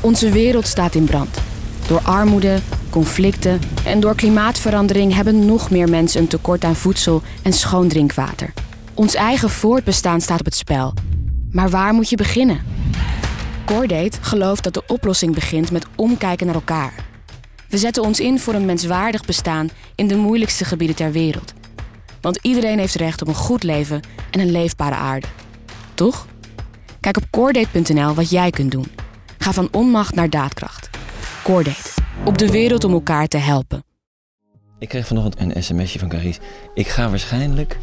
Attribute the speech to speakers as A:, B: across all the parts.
A: Onze wereld staat in brand. Door armoede, conflicten en door klimaatverandering hebben nog meer mensen een tekort aan voedsel en schoon drinkwater. Ons eigen voortbestaan staat op het spel. Maar waar moet je beginnen? Coordate gelooft dat de oplossing begint met omkijken naar elkaar. We zetten ons in voor een menswaardig bestaan in de moeilijkste gebieden ter wereld. Want iedereen heeft recht op een goed leven en een leefbare aarde. Toch? Kijk op coordate.nl wat jij kunt doen. Ga van onmacht naar daadkracht. Coordate. Op de wereld om elkaar te helpen.
B: Ik kreeg vanochtend een sms'je van Carice. Ik ga waarschijnlijk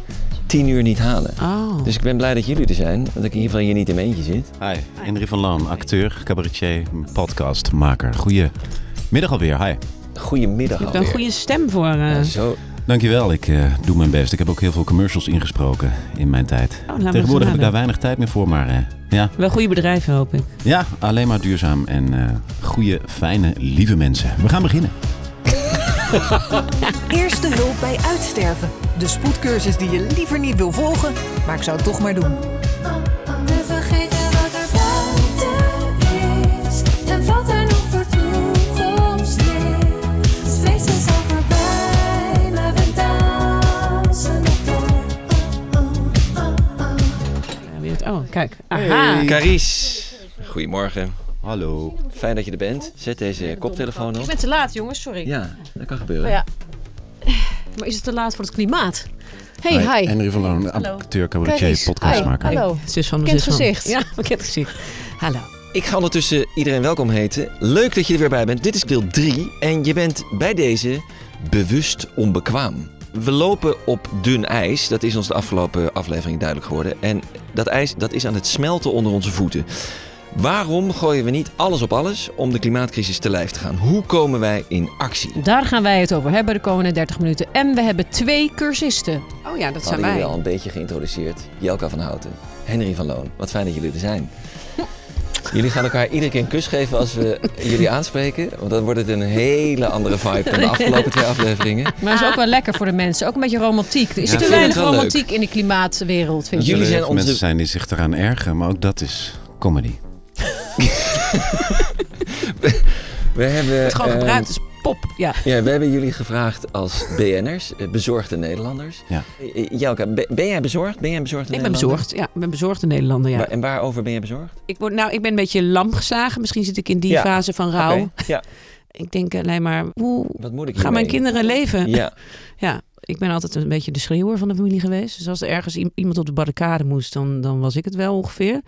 B: tien uur niet halen.
C: Oh.
B: Dus ik ben blij dat jullie er zijn. Dat ik in ieder geval hier niet in mijn eentje zit.
D: Hi, Henry van Loon, acteur, cabaretier, podcastmaker. Goedemiddag alweer, hi.
B: Goedemiddag
C: Je hebt een goede stem voor... eh,
B: Ja, zo.
D: Dankjewel, ik eh, doe mijn best. Ik heb ook heel veel commercials ingesproken in mijn tijd.
C: oh,
D: Tegenwoordig heb ik daar weinig tijd meer voor, maar eh, ja.
C: Wel goede bedrijven, hoop ik.
D: ja, alleen maar duurzaam en eh goede, fijne, lieve mensen. We gaan beginnen.
E: Eerste hulp bij uitsterven. De spoedcursus die je liever niet wil volgen, maar ik zou het toch maar doen.
F: Oh,
C: kijk. Aha.
B: Carice. Goedemorgen.
D: Hallo.
B: Fijn dat je er bent. Zet deze koptelefoon
G: Ik
B: op.
G: ben te laat, jongens, sorry.
B: Ja, dat kan gebeuren.
G: Oh ja. Maar is het te laat voor het klimaat? Hey, hi.
D: Henry van Loon, acteur, cabaretier, podcastmaker.
G: Hallo.
C: Zus van de
G: Bekend
C: zus
G: gezicht.
C: Ja, bekend gezicht. Hallo.
B: Ik ga ondertussen iedereen welkom heten. Leuk dat je er weer bij bent. Dit is deel 3 en je bent bij deze bewust onbekwaam. We lopen op dun ijs. Dat is ons de afgelopen aflevering duidelijk geworden. En dat ijs dat is aan het smelten onder onze voeten. Waarom gooien we niet alles op alles om de klimaatcrisis te lijf te gaan? Hoe komen wij in actie?
G: Daar gaan wij het over hebben de komende 30 minuten. En we hebben twee cursisten.
C: Oh ja, dat
B: We
C: zijn
B: hadden jullie
C: wij.
B: al een beetje geïntroduceerd. Jelka van Houten, Henry van Loon. Wat fijn dat jullie er zijn. Jullie gaan elkaar iedere keer een kus geven als we jullie aanspreken. Want dan wordt het een hele andere vibe dan de afgelopen twee afleveringen.
G: Maar dat is ook wel lekker voor de mensen. Ook een beetje romantiek. Er is
B: Ja,
G: te weinig
B: het
G: romantiek in de klimaatwereld, vind ik.
B: Jullie
D: Er
B: zijn onze-
D: mensen zijn die zich eraan ergeren, maar ook dat is comedy.
B: We hebben,
C: Het is gewoon
B: ehm,
C: gebruikt als pop. Ja.
B: ja, we hebben jullie gevraagd als BN'ers, eh, bezorgde Nederlanders.
D: Ja.
B: Eh, eh, Jelka, ben jij bezorgd? Ben jij een bezorgde
C: Ik ben
B: Nederlander?
C: bezorgd. Ja, ik ben bezorgd in Nederlander, ja.
B: En waarover ben je bezorgd?
C: Ik, word, nou, ik ben een beetje lam geslagen. Misschien zit ik in die
B: Ja.
C: fase van rouw.
B: Ja,
C: Ik denk alleen maar, hoe
B: wat moet ik
C: gaan mijn kinderen leven?
B: Ja,
C: Ja, ik ben altijd een beetje de schreeuwer van de familie geweest. Dus als er ergens iemand op de barricade moest, dan, dan was ik het wel ongeveer.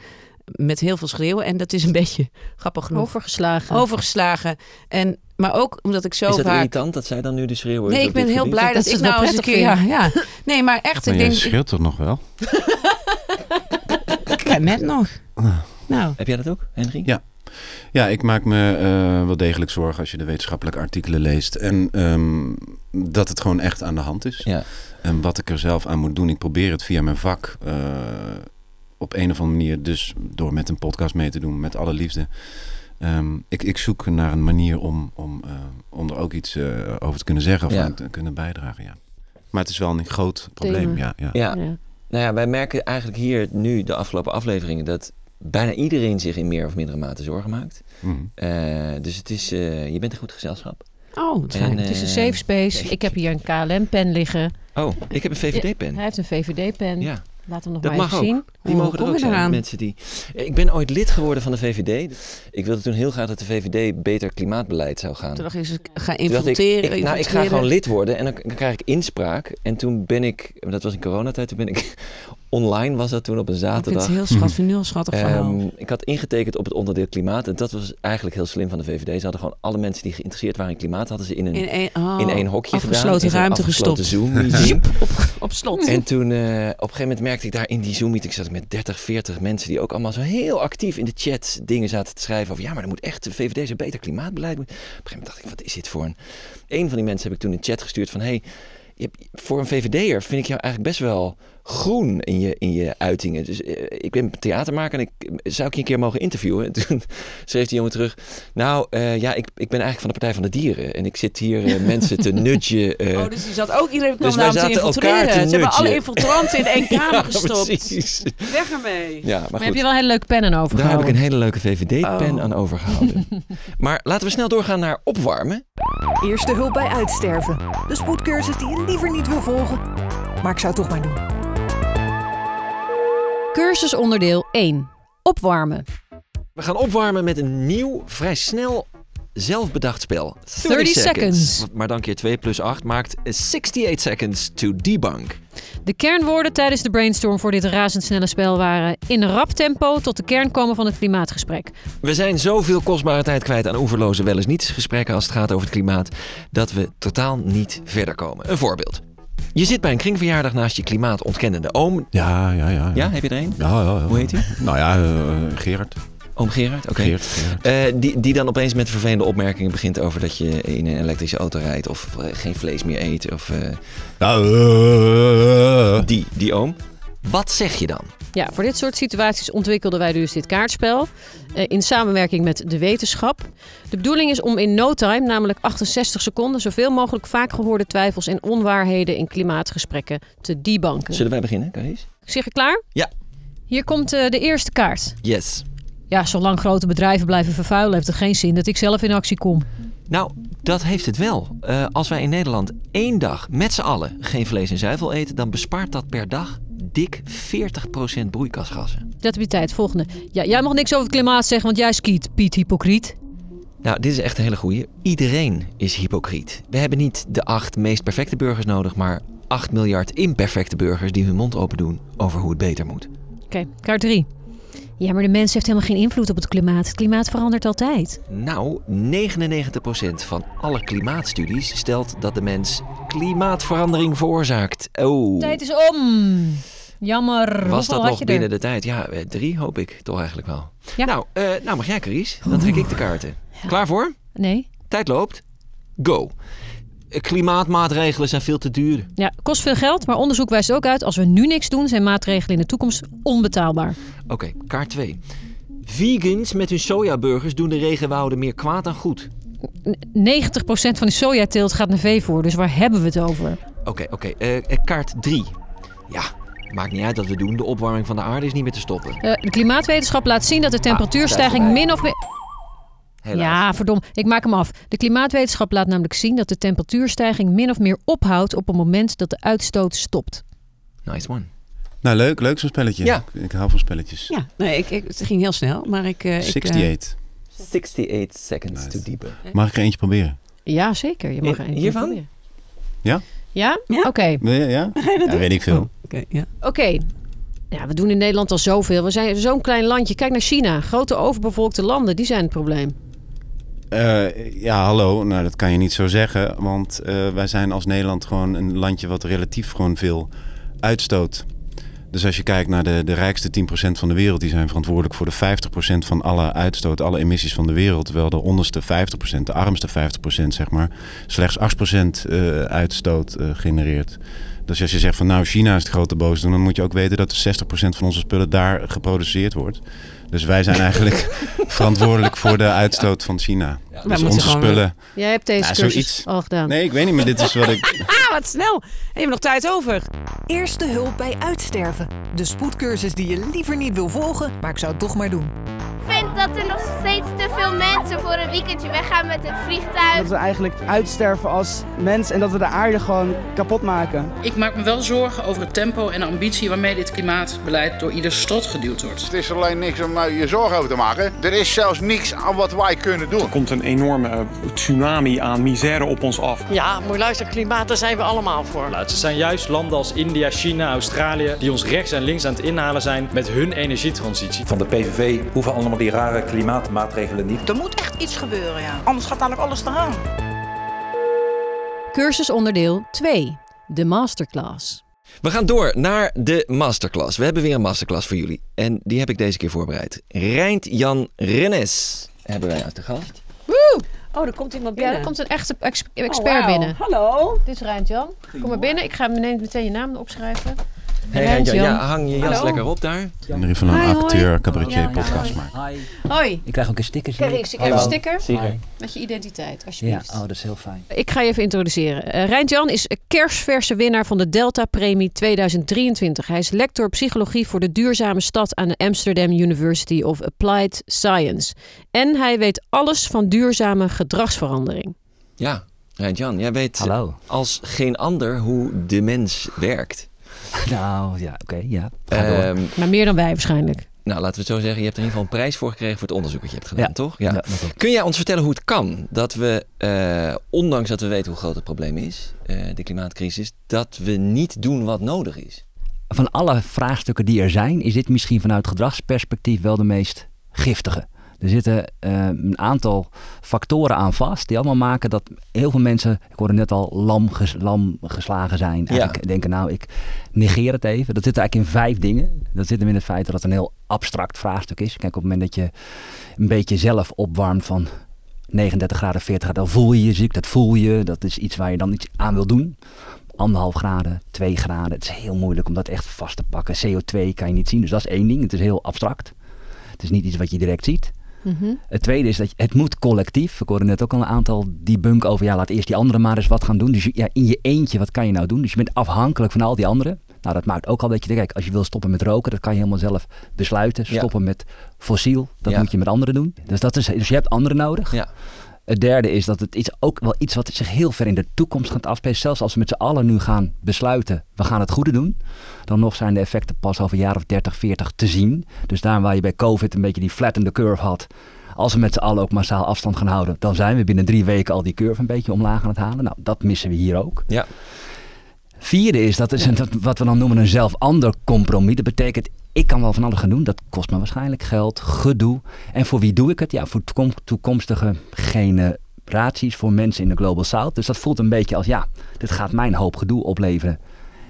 C: Met heel veel schreeuwen. En dat is een beetje grappig genoeg
G: Overgeslagen.
C: overgeslagen. En, maar ook omdat ik zo
B: is dat
C: vaak...
B: irritant dat zij dan nu de schreeuwer is
C: Nee, ik ben heel
B: gebied?
C: blij dat,
G: Dat
C: ik nou eens een keer... Ja, ja. Nee, maar echt,
D: Maar
C: ik denk...
D: scheelt toch nog wel?
C: Ja, net nog. Nou,
B: Heb jij dat ook, Henry?
D: Ja. Ja, ik maak me eh, wel degelijk zorgen als je de wetenschappelijke artikelen leest. En ehm, dat het gewoon echt aan de hand is.
B: Ja.
D: En wat ik er zelf aan moet doen. Ik probeer het via mijn vak eh, op een of andere manier. Dus door met een podcast mee te doen, met alle liefde. Ehm, ik, ik zoek naar een manier om, om, eh, om er ook iets eh, over te kunnen zeggen of
B: Ja.
D: te kunnen bijdragen. Ja. Maar het is wel een groot probleem. Ja, ja.
B: Ja.
G: Ja.
B: Nou ja, wij merken eigenlijk hier nu de afgelopen afleveringen dat bijna iedereen zich in meer of mindere mate zorgen maakt.
D: Mhm.
B: Eh, dus het is, eh, je bent een goed gezelschap.
C: oh,
B: En,
C: fijn.
G: Het is een safe space. Ik heb hier een KLM-pen liggen.
B: Oh, ik heb een VVD-pen.
G: Hij heeft een VVD-pen.
B: Ja,
G: Laat hem nog
B: dat
G: maar
B: mag
G: zien.
B: Die
C: Hoe
B: mogen er ook zijn.
C: eraan?
B: Mensen die... Ik ben ooit lid geworden van de VVD. Ik wilde toen heel graag dat de VVD beter klimaatbeleid zou gaan.
C: Toen dacht ik, ga
B: ik,
C: infiltreren.
B: ik, nou, ik ga gewoon lid worden en dan, dan krijg ik inspraak. En toen ben ik, dat was in coronatijd, toen ben ik online, was dat toen op een
C: Ik vind
B: zaterdag.
C: het heel schattig, een heel schattig verhaal.
B: Ik had ingetekend op het onderdeel klimaat. En dat was eigenlijk heel slim van de VVD. Ze hadden gewoon alle mensen die geïnteresseerd waren in klimaat, hadden ze in een, in,
C: in één, oh,
B: één hokje gedaan.
C: afgesloten
B: in zo'n
C: ruimte
B: afgesloten
C: gestopt.
B: Zoom-meeting.
C: Op slot.
B: En toen eh, op een gegeven moment merkte ik daar in die Zoom-meeting zat ik met 30, 40 mensen die ook allemaal zo heel actief in de chat dingen zaten te schrijven over ja, maar er moet echt de VVD zo beter klimaatbeleid. Op een gegeven moment dacht ik, wat is dit voor een... Een van die mensen heb ik toen in de chat gestuurd van hey, voor een VVD'er vind ik jou eigenlijk best wel groen in je, in je uitingen. Dus eh, ik ben theatermaker en ik zou ik je een keer mogen interviewen. En toen schreef die jongen terug. Nou eh, ja, ik, ik ben eigenlijk van de Partij van de Dieren. En ik zit hier eh, mensen te nudgen. eh,
C: Oh, dus die zat ook iedereen kwam
B: Dus
C: te infiltreren. Ze hebben alle infiltranten in één kamer
B: ja,
C: gestopt.
B: precies.
C: Weg ermee.
B: Ja, maar
G: heb je wel hele leuke pen aan
B: Daar heb
G: overgehouden.
B: ik een hele leuke VVD-pen
C: Oh.
B: aan overgehouden. maar laten we snel doorgaan naar opwarmen.
E: Eerste hulp bij uitsterven. De spoedcursus die je liever niet wil volgen. Maar ik zou het toch maar doen.
G: Cursus onderdeel 1. Opwarmen.
B: We gaan opwarmen met een nieuw, vrij snel zelfbedacht spel.
G: 30 seconds.
B: Maar dan keer 2 plus 8 maakt 68 seconds to debunk.
G: De kernwoorden tijdens de brainstorm voor dit razendsnelle spel waren in rap tempo tot de kern komen van het klimaatgesprek.
B: We zijn zoveel kostbare tijd kwijt aan oeverloze wel eens niets gesprekken als het gaat over het klimaat, dat we totaal niet verder komen. Een voorbeeld. Je zit bij een kringverjaardag naast je klimaatontkennende oom.
D: Ja, ja, ja.
B: Ja, heb je er een?
D: Ja, ja, ja.
B: Hoe heet hij?
D: Nou ja, eh, Gerard.
B: Oom Gerard? Oké.
D: Gerard.
B: Eh, die, die dan opeens met vervelende opmerkingen begint over dat je in een elektrische auto rijdt of eh, geen vlees meer eet. Of,
D: Ja, eh,
B: die, die oom. Wat zeg je dan?
G: Ja, voor dit soort situaties ontwikkelden wij dus dit kaartspel eh, in samenwerking met de wetenschap. De bedoeling is om in no time, namelijk 68 seconden, zoveel mogelijk vaak gehoorde twijfels en onwaarheden in klimaatgesprekken te debunken.
B: Zullen wij beginnen, Carice?
G: Zeg je klaar?
B: Ja.
G: Hier komt eh, de eerste kaart.
B: Yes.
G: Ja, zolang grote bedrijven blijven vervuilen, heeft het geen zin dat ik zelf in actie kom.
B: Nou, dat heeft het wel. Eh, als wij in Nederland één dag met z'n allen geen vlees en zuivel eten, dan bespaart dat per dag dik 40% broeikasgassen.
G: Dat heb je tijd. Volgende. Ja, jij mag niks over het klimaat zeggen, want jij skiet, Piet Hypocriet.
B: Nou, dit is echt een hele goeie. Iedereen is hypocriet. We hebben niet de acht meest perfecte burgers nodig, maar 8 miljard imperfecte burgers die hun mond open doen over hoe het beter moet.
G: Oké, kaart 3. Ja, maar de mens heeft helemaal geen invloed op het klimaat. Het klimaat verandert altijd.
B: Nou, 99% van alle klimaatstudies stelt dat de mens klimaatverandering veroorzaakt. Oh,
G: Tijd is om. Jammer.
B: was dat nog binnen
G: er?
B: de tijd? Ja, eh, drie hoop ik toch eigenlijk wel.
G: Ja.
B: Nou, eh, nou mag jij, Carice. Dan trek ik de kaarten. Klaar voor?
G: Nee.
B: Tijd loopt. Go. Klimaatmaatregelen zijn veel te duur.
G: Ja, kost veel geld, maar onderzoek wijst ook uit... als we nu niks doen, zijn maatregelen in de toekomst onbetaalbaar.
B: Oké, kaart 2. Vegans met hun sojaburgers doen de regenwouden meer kwaad dan goed.
G: N- 90% van de sojateelt gaat naar veevoer, dus waar hebben we het over?
B: Oké, oké. eh, eh, kaart 3. Ja, maakt niet uit wat we doen. De opwarming van de aarde is niet meer te stoppen.
G: Eh, de klimaatwetenschap laat zien dat de temperatuurstijging
B: is
G: min of meer...
B: Helaas.
G: Ja, verdom, ik maak hem af. De klimaatwetenschap laat namelijk zien dat de temperatuurstijging min of meer ophoudt op het moment dat de uitstoot stopt.
B: Nice one.
D: Nou, leuk, leuk zo'n spelletje.
B: Ja.
D: Ik, ik hou van spelletjes.
C: Ja, nee, ik, ik, het ging heel snel, maar ik... eh, ik, eh,
D: 68.
B: 68 seconds
D: Nice.
B: to debug.
D: Mag ik er eentje proberen?
G: Ja, zeker. Je mag er
B: Eh,
G: een keer
B: hiervan?
G: proberen.
D: Ja?
G: Ja?
C: Ja.
G: Oké.
D: Wil je, ja? Ja, weet ik veel.
C: Oké, ja.
G: Oké. Ja, we doen in Nederland al zoveel. We zijn zo'n klein landje. Kijk naar China. Grote overbevolkte landen, die zijn het probleem.
D: Eh, ja, hallo. Nou, dat kan je niet zo zeggen. Want eh, wij zijn als Nederland gewoon een landje wat relatief gewoon veel uitstoot. Dus als je kijkt naar de, de rijkste 10% van de wereld, die zijn verantwoordelijk voor de 50% van alle uitstoot, alle emissies van de wereld. Terwijl de onderste 50%, de armste 50%, zeg maar, slechts 8% eh, uitstoot eh, genereert. Dus als je zegt van nou China is het grote boosdoen, dan moet je ook weten dat 60% van onze spullen daar geproduceerd wordt. Dus wij zijn eigenlijk verantwoordelijk voor de uitstoot van China.
C: Wij
D: dus onze
C: gewoon-
D: spullen.
G: Jij hebt deze
D: Ja,
G: cursus
D: zoiets.
G: al gedaan.
D: Nee, ik weet niet, maar dit is wat ik.
C: Ah, wat snel. En je hebt nog tijd over.
E: Eerste hulp bij uitsterven. De spoedcursus die je liever niet wil volgen, maar ik zou het toch maar doen.
H: Dat er nog steeds te veel mensen voor een weekendje weggaan met het vliegtuig.
I: Dat we eigenlijk uitsterven als mens en dat we de aarde gewoon kapot maken.
J: Ik maak me wel zorgen over het tempo en de ambitie waarmee dit klimaatbeleid door ieder strot geduwd wordt.
K: Het is alleen niks om je zorgen over te maken. Er is zelfs niks aan wat wij kunnen doen.
L: Er komt een enorme eh, tsunami aan misère op ons af.
M: Ja, moet je luisteren, klimaat, daar zijn we allemaal voor.
N: Nou, het zijn juist landen als India, China, Australië die ons rechts en links aan het inhalen zijn met hun energietransitie.
O: Van de PVV hoeven allemaal die rare klimaatmaatregelen niet.
M: Er moet echt iets gebeuren, ja. Anders gaat dadelijk alles eraan.
G: Cursus onderdeel 2. De masterclass.
B: We gaan door naar de masterclass. We hebben weer een masterclass voor jullie. En die heb ik deze keer voorbereid. Rijnt Jan Rennes hebben wij uit de gast.
C: Oh, er komt iemand
G: Ja,
C: binnen.
G: er komt een echte ex- expert
C: wauw.
G: binnen.
C: Hallo.
G: Dit is Rijnt-Jan. Kom maar binnen. Ik ga meteen, meteen je naam opschrijven.
B: Hey,
G: Rijntjan.
B: ja, ja, hang je jas
G: Hallo.
B: lekker op daar.
D: En er van een
G: hoi.
D: acteur, cabaretier, podcast maken.
P: Hi.
G: Hoi.
P: Ik krijg ook een sticker.
G: Krijg
P: ik.
G: ik ik krijg een sticker met je identiteit,
P: Ja,
G: alsjeblieft.
P: oh, dat is heel fijn.
G: Ik ga je even introduceren. Uh, Rijnt-Jan is een kerstverse winnaar van de Delta-premie 2023. Hij is lector psychologie voor de duurzame stad aan de Amsterdam University of Applied Science. En hij weet alles van duurzame gedragsverandering.
B: Ja, Rijnt-Jan, jij weet
P: Hallo.
B: als geen ander hoe de mens werkt.
P: Nou, ja, oké, ja.
B: Ehm,
G: Maar meer dan wij waarschijnlijk.
B: nou, laten we het zo zeggen. Je hebt er in ieder geval een prijs voor gekregen voor het onderzoek wat je hebt gedaan,
P: Ja.
B: toch?
P: Ja, dat klopt.
B: Kun jij ons vertellen hoe het kan dat we, eh, ondanks dat we weten hoe groot het probleem is, eh, de klimaatcrisis, dat we niet doen wat nodig is?
P: Van alle vraagstukken die er zijn, is dit misschien vanuit gedragsperspectief wel de meest giftige. Er zitten eh, een aantal factoren aan vast die allemaal maken dat heel veel mensen, ik hoorde net al, lam, ges- lam geslagen zijn. Eigenlijk denken, nou, ik negeer het even. Dat zit eigenlijk in vijf dingen. Dat zit hem in het feit dat het een heel abstract vraagstuk is. Kijk, op het moment dat je een beetje zelf opwarmt van 39 graden, 40 graden, dan voel je je ziek. Dat voel je. Dat is iets waar je dan iets aan wil doen. Anderhalf graden, twee graden. Het is heel moeilijk om dat echt vast te pakken. CO2 kan je niet zien. Dus dat is één ding. Het is heel abstract. Het is niet iets wat je direct ziet. Het tweede is dat je, het moet collectief. Ik hoorde net ook al een aantal debunk over. Ja, laat eerst die anderen maar eens wat gaan doen. Dus je- ja, in je eentje, wat kan je nou doen? Dus je bent afhankelijk van al die anderen. Nou, dat maakt ook al dat je denkt, kijk, als je wil stoppen met roken, dat kan je helemaal zelf besluiten.
B: Ja.
P: Stoppen met fossiel, dat
B: Ja.
P: moet je met anderen doen. Dus, dat is, dus je hebt anderen nodig.
B: Ja.
P: Het derde is dat het iets, ook wel iets wat zich heel ver in de toekomst gaat afspelen. Zelfs als we met z'n allen nu gaan besluiten, we gaan het goede doen. Dan nog zijn de effecten pas over een jaar of 30, 40 te zien. Dus daar waar je bij COVID een beetje die flattende curve had. Als we met z'n allen ook massaal afstand gaan houden, dan zijn we binnen drie weken al die curve een beetje omlaag aan het halen. Nou, dat missen we hier ook.
B: Ja.
P: Vierde is, dat is een, wat we dan noemen een zelf-ander compromis. Dat betekent, ik kan wel van alles gaan doen. Dat kost me waarschijnlijk geld, gedoe. En voor wie doe ik het? Ja, voor toekom- toekomstige generaties, voor mensen in de Global South. Dus dat voelt een beetje als, ja, dit gaat mijn hoop gedoe opleveren.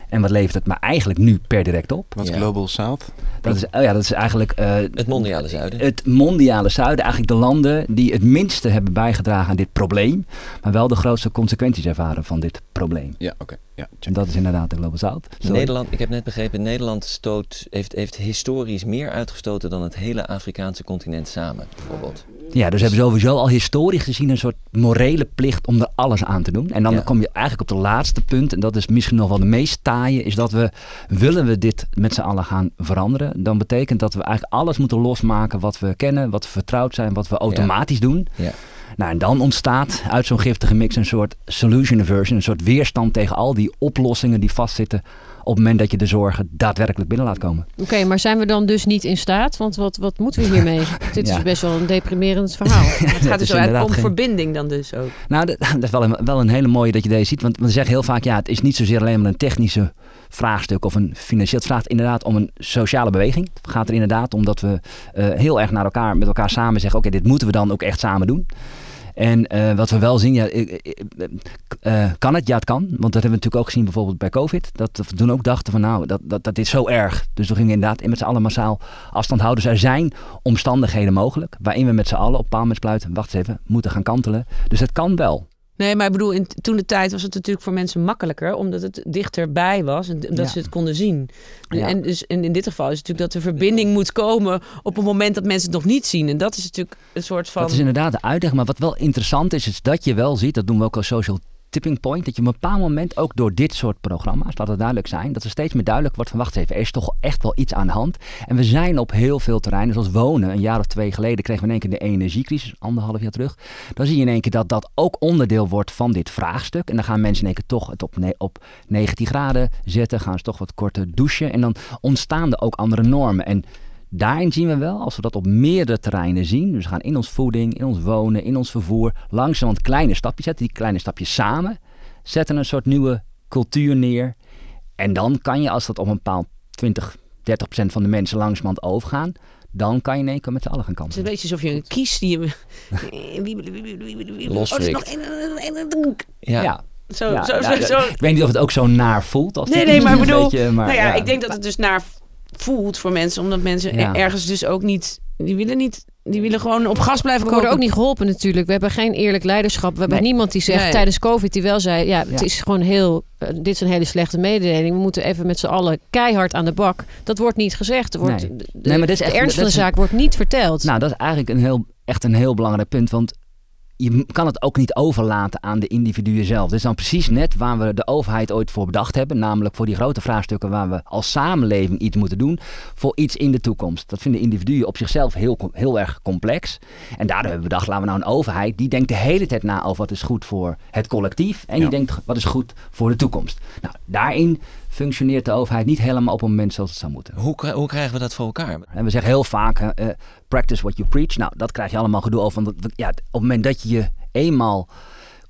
P: En wat levert het me eigenlijk nu per direct op?
D: Wat
B: Ja.
D: Global South?
P: Dat is, oh ja, dat is eigenlijk eh,
B: Het mondiale zuiden.
P: het mondiale zuiden. Eigenlijk de landen die het minste hebben bijgedragen aan dit probleem. Maar wel de grootste consequenties ervaren van dit probleem.
D: Ja, oké. Ja,
P: En dat is inderdaad de Global South. Sorry.
B: Nederland, ik heb net begrepen, Nederland stoot, heeft, heeft historisch meer uitgestoten dan het hele Afrikaanse continent samen, bijvoorbeeld.
P: Ja, dus we hebben sowieso al historisch gezien een soort morele plicht om er alles aan te doen. En dan
B: Ja.
P: kom je eigenlijk op het laatste punt, en dat is misschien nog wel de meest taaie, is dat we, willen we dit met z'n allen gaan veranderen, dan betekent dat we eigenlijk alles moeten losmaken wat we kennen, wat we vertrouwd zijn, wat we automatisch doen.
B: Ja.
P: Nou, en dan ontstaat uit zo'n giftige mix een soort solution aversion, een soort weerstand tegen al die oplossingen die vastzitten op het moment dat je de zorgen daadwerkelijk binnen laat komen.
G: Oké, maar zijn we dan dus niet in staat? Want wat, wat moeten we hiermee? Dit
P: Ja.
G: is best wel een deprimerend verhaal.
C: Het gaat dus wel om
P: geen-
C: verbinding dan dus ook.
P: Nou, dat, dat is wel een, wel een hele mooie dat je deze ziet. Want we zeggen heel vaak, ja, het is niet zozeer alleen maar een technische vraagstuk of een financieel. Het vraagt inderdaad om een sociale beweging. Het gaat er inderdaad om dat we eh, heel erg naar elkaar, met elkaar samen zeggen, oké, dit moeten we dan ook echt samen doen. En eh, wat we wel zien, ja, eh, kan het? Ja, het kan. Want dat hebben we natuurlijk ook gezien bijvoorbeeld bij COVID. Dat we toen ook dachten van nou, dat, dat, dat is zo erg. Dus we gingen inderdaad in met z'n allen massaal afstand houden. Dus er zijn omstandigheden mogelijk waarin we met z'n allen op een bepaald moment besluiten, wacht eens even, moeten gaan kantelen. Dus het kan wel.
C: Nee, maar ik bedoel, in, toen de tijd was het natuurlijk voor mensen makkelijker, omdat het dichterbij was en dat
P: Ja.
C: ze het konden zien.
P: Ja.
C: En, dus, en in dit geval is het natuurlijk dat de verbinding moet komen op het moment dat mensen het nog niet zien. En dat is natuurlijk een soort van.
P: Dat is inderdaad de uitleg. Maar wat wel interessant is, is dat je wel ziet, dat doen we ook als social tipping point, dat je op een bepaald moment ook door dit soort programma's, laat het duidelijk zijn, dat er steeds meer duidelijk wordt van wacht even, er is toch echt wel iets aan de hand. En we zijn op heel veel terreinen, zoals wonen, een jaar of twee geleden kregen we in één keer de energiecrisis, anderhalf jaar terug. Dan zie je in één keer dat dat ook onderdeel wordt van dit vraagstuk. En dan gaan mensen in één keer toch het op, ne- op 19 graden zetten, gaan ze toch wat korter douchen. En dan ontstaan er ook andere normen. En Daarin zien we wel, als we dat op meerdere terreinen zien, dus we gaan in ons voeding, in ons wonen, in ons vervoer, langzaam kleine stapjes zetten, die kleine stapjes samen, zetten een soort nieuwe cultuur neer. En dan kan je, als dat op een bepaald 20, 30 procent van de mensen langzamerhand overgaan, dan kan je in één keer met z'n allen gaan
C: Het is een beetje alsof je een kies die je. Één-
B: Ja.
P: Ja.
C: Zo,
P: Ja,
C: zo,
P: ja,
C: zo,
P: ja,
C: zo.
P: Ik weet niet of het ook zo naar voelt. Als
C: Nee, nee, maar ik
P: een
C: bedoel.
P: beetje, maar
C: nou ja,
P: ja.
C: ik denk dat het dus naar voelt voor mensen, omdat mensen
P: Ja.
C: ergens dus ook niet. Die willen niet die willen gewoon op gas blijven
G: We
C: koken.
G: worden ook niet geholpen natuurlijk. We hebben geen eerlijk leiderschap. We hebben
C: Nee.
G: niemand die zegt
C: Nee.
G: tijdens COVID die wel zei... ja, het
C: Ja.
G: is gewoon heel... eh, dit is een hele slechte mededeling. We moeten even met z'n allen keihard aan de bak. Dat wordt niet gezegd. Er wordt,
P: Nee.
G: de,
P: Nee, maar dit is
G: de
P: echt-
G: ernst van de
P: is-
G: zaak wordt niet verteld.
P: Nou, dat is eigenlijk een heel, echt een heel belangrijk punt. Want je kan het ook niet overlaten aan de individuen zelf. Dit is dan precies net waar we de overheid ooit voor bedacht hebben. Namelijk voor die grote vraagstukken waar we als samenleving iets moeten doen. Voor iets in de toekomst. Dat vinden individuen op zichzelf heel, heel erg complex. En daardoor hebben we bedacht, laten we nou een overheid. Die denkt de hele tijd na over wat is goed voor het collectief. En die
D: Ja.
P: denkt wat is goed voor de toekomst. Nou, daarin functioneert de overheid niet helemaal op een moment zoals het zou moeten.
B: Hoe, hoe krijgen we dat voor elkaar?
P: En we zeggen heel vaak, eh, eh, practice what you preach. Nou, dat krijg je allemaal gedoe over. Want ja, op het moment dat je je eenmaal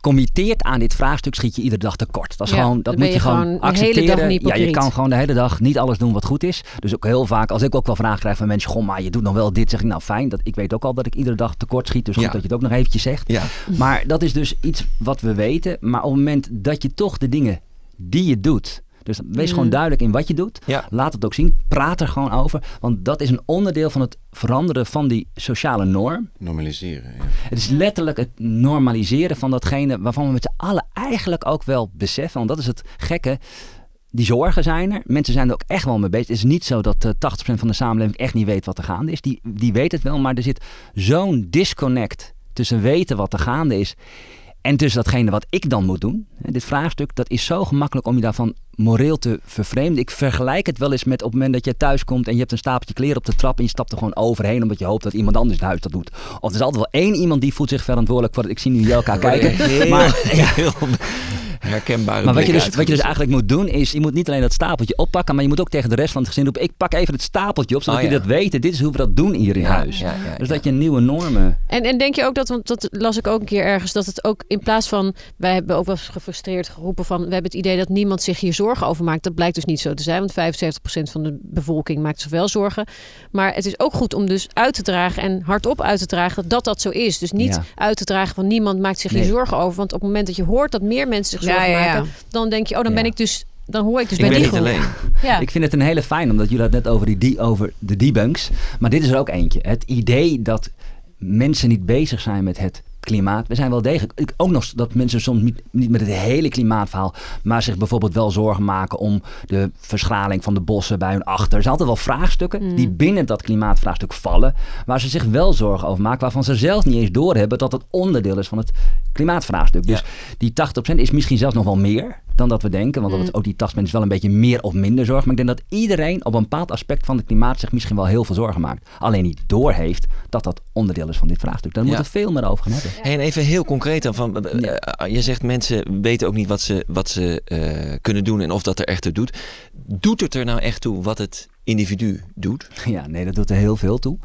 P: committeert aan dit vraagstuk, schiet je iedere dag tekort. Dat, is
G: Ja,
P: gewoon, dat moet je
G: je
P: gewoon accepteren. ja, je kan gewoon de hele dag niet alles doen wat goed is. Dus ook heel vaak, als ik ook wel vragen krijg van mensen, goh, maar je doet nog wel dit, zeg ik nou fijn. Dat, ik weet ook al dat ik iedere dag tekort schiet, dus goed
B: Ja.
P: dat je het ook nog eventjes zegt.
B: Ja.
P: Maar dat is dus iets wat we weten. Maar op het moment dat je toch de dingen die je doet. Dus wees
B: Mm.
P: gewoon duidelijk in wat je doet.
B: Ja.
P: Laat het ook zien. Praat er gewoon over. Want dat is een onderdeel van het veranderen van die sociale norm.
D: Normaliseren. Ja.
P: Het is letterlijk het normaliseren van datgene waarvan we met z'n allen eigenlijk ook wel beseffen. Want dat is het gekke. Die zorgen zijn er. Mensen zijn er ook echt wel mee bezig. Het is niet zo dat eh, 80% van de samenleving echt niet weet wat er gaande is. Die, die weet het wel, maar er zit zo'n disconnect tussen weten wat er gaande is en tussen datgene wat ik dan moet doen. Dit vraagstuk, dat is zo gemakkelijk om je daarvan moreel te vervreemden. Ik vergelijk het wel eens met op het moment dat je thuis komt en je hebt een stapeltje kleren op de trap en je stapt er gewoon overheen omdat je hoopt dat iemand anders het huis dat doet. Of er is altijd wel één iemand die voelt zich verantwoordelijk voor het. Ik zie nu elkaar kijken.
B: Heel,
P: Maar, ja,
B: heel herkenbare
P: maar wat je, dus, wat je dus eigenlijk moet doen is, je moet niet alleen dat stapeltje oppakken, maar je moet ook tegen de rest van het gezin roepen, ik pak even het stapeltje op, zodat
B: Oh, ja.
P: jullie dat weten. Dit is hoe we dat doen hier in
B: Ja,
P: huis.
B: ja, ja,
P: dus dat je nieuwe normen...
G: En, en denk je ook dat, want dat las ik ook een keer ergens, dat het ook in plaats van, wij hebben ook wel eens gefrustreerd geroepen van, we hebben het idee dat niemand zich hier zorgen over maakt. Dat blijkt dus niet zo te zijn, want 75% van de bevolking maakt zich wel zorgen. Maar het is ook goed om dus uit te dragen en hardop uit te dragen dat dat zo is. Dus niet
P: Ja.
G: uit te dragen van niemand maakt zich hier
P: Nee.
G: zorgen over. Want op het moment dat je hoort dat meer mensen zich
C: Ja,
G: zorgen
C: ja, ja.
G: maken, dan denk je, oh dan ben ik dus, dan hoor ik dus
B: Ik
G: bij
B: ben
G: die
B: niet
G: groep.
B: alleen.
G: Ja.
P: Ik vind het een hele fijn, omdat jullie het net over, die, die, over de debunks. Maar dit is er ook eentje. Het idee dat mensen niet bezig zijn met het klimaat. We zijn wel degelijk. ik- Ook nog dat mensen soms niet, niet met het hele klimaatverhaal. maar zich bijvoorbeeld wel zorgen maken om de verschraling van de bossen bij hun achter. Er zijn altijd wel vraagstukken
G: Mm.
P: die binnen dat klimaatvraagstuk vallen. waar ze zich wel zorgen over maken. waarvan ze zelf niet eens doorhebben dat het onderdeel is van het klimaatvraagstuk. Dus die 80% is misschien zelfs nog wel meer dan dat we denken. Want
G: Mm.
P: dat het, ook die 80% is wel een beetje meer of minder zorg. Maar ik denk dat iedereen op een bepaald aspect van het klimaat zich misschien wel heel veel zorgen maakt. Alleen niet doorheeft dat dat onderdeel is van dit vraagstuk. Daar
B: Ja.
P: moeten we veel meer over gaan hebben.
B: Hey, en even heel concreet dan. Van, eh, eh, je zegt mensen weten ook niet wat ze, wat ze eh, kunnen doen en of dat er echt toe doet. Doet het er nou echt toe wat het individu doet?
P: Ja, nee, dat doet er heel veel toe.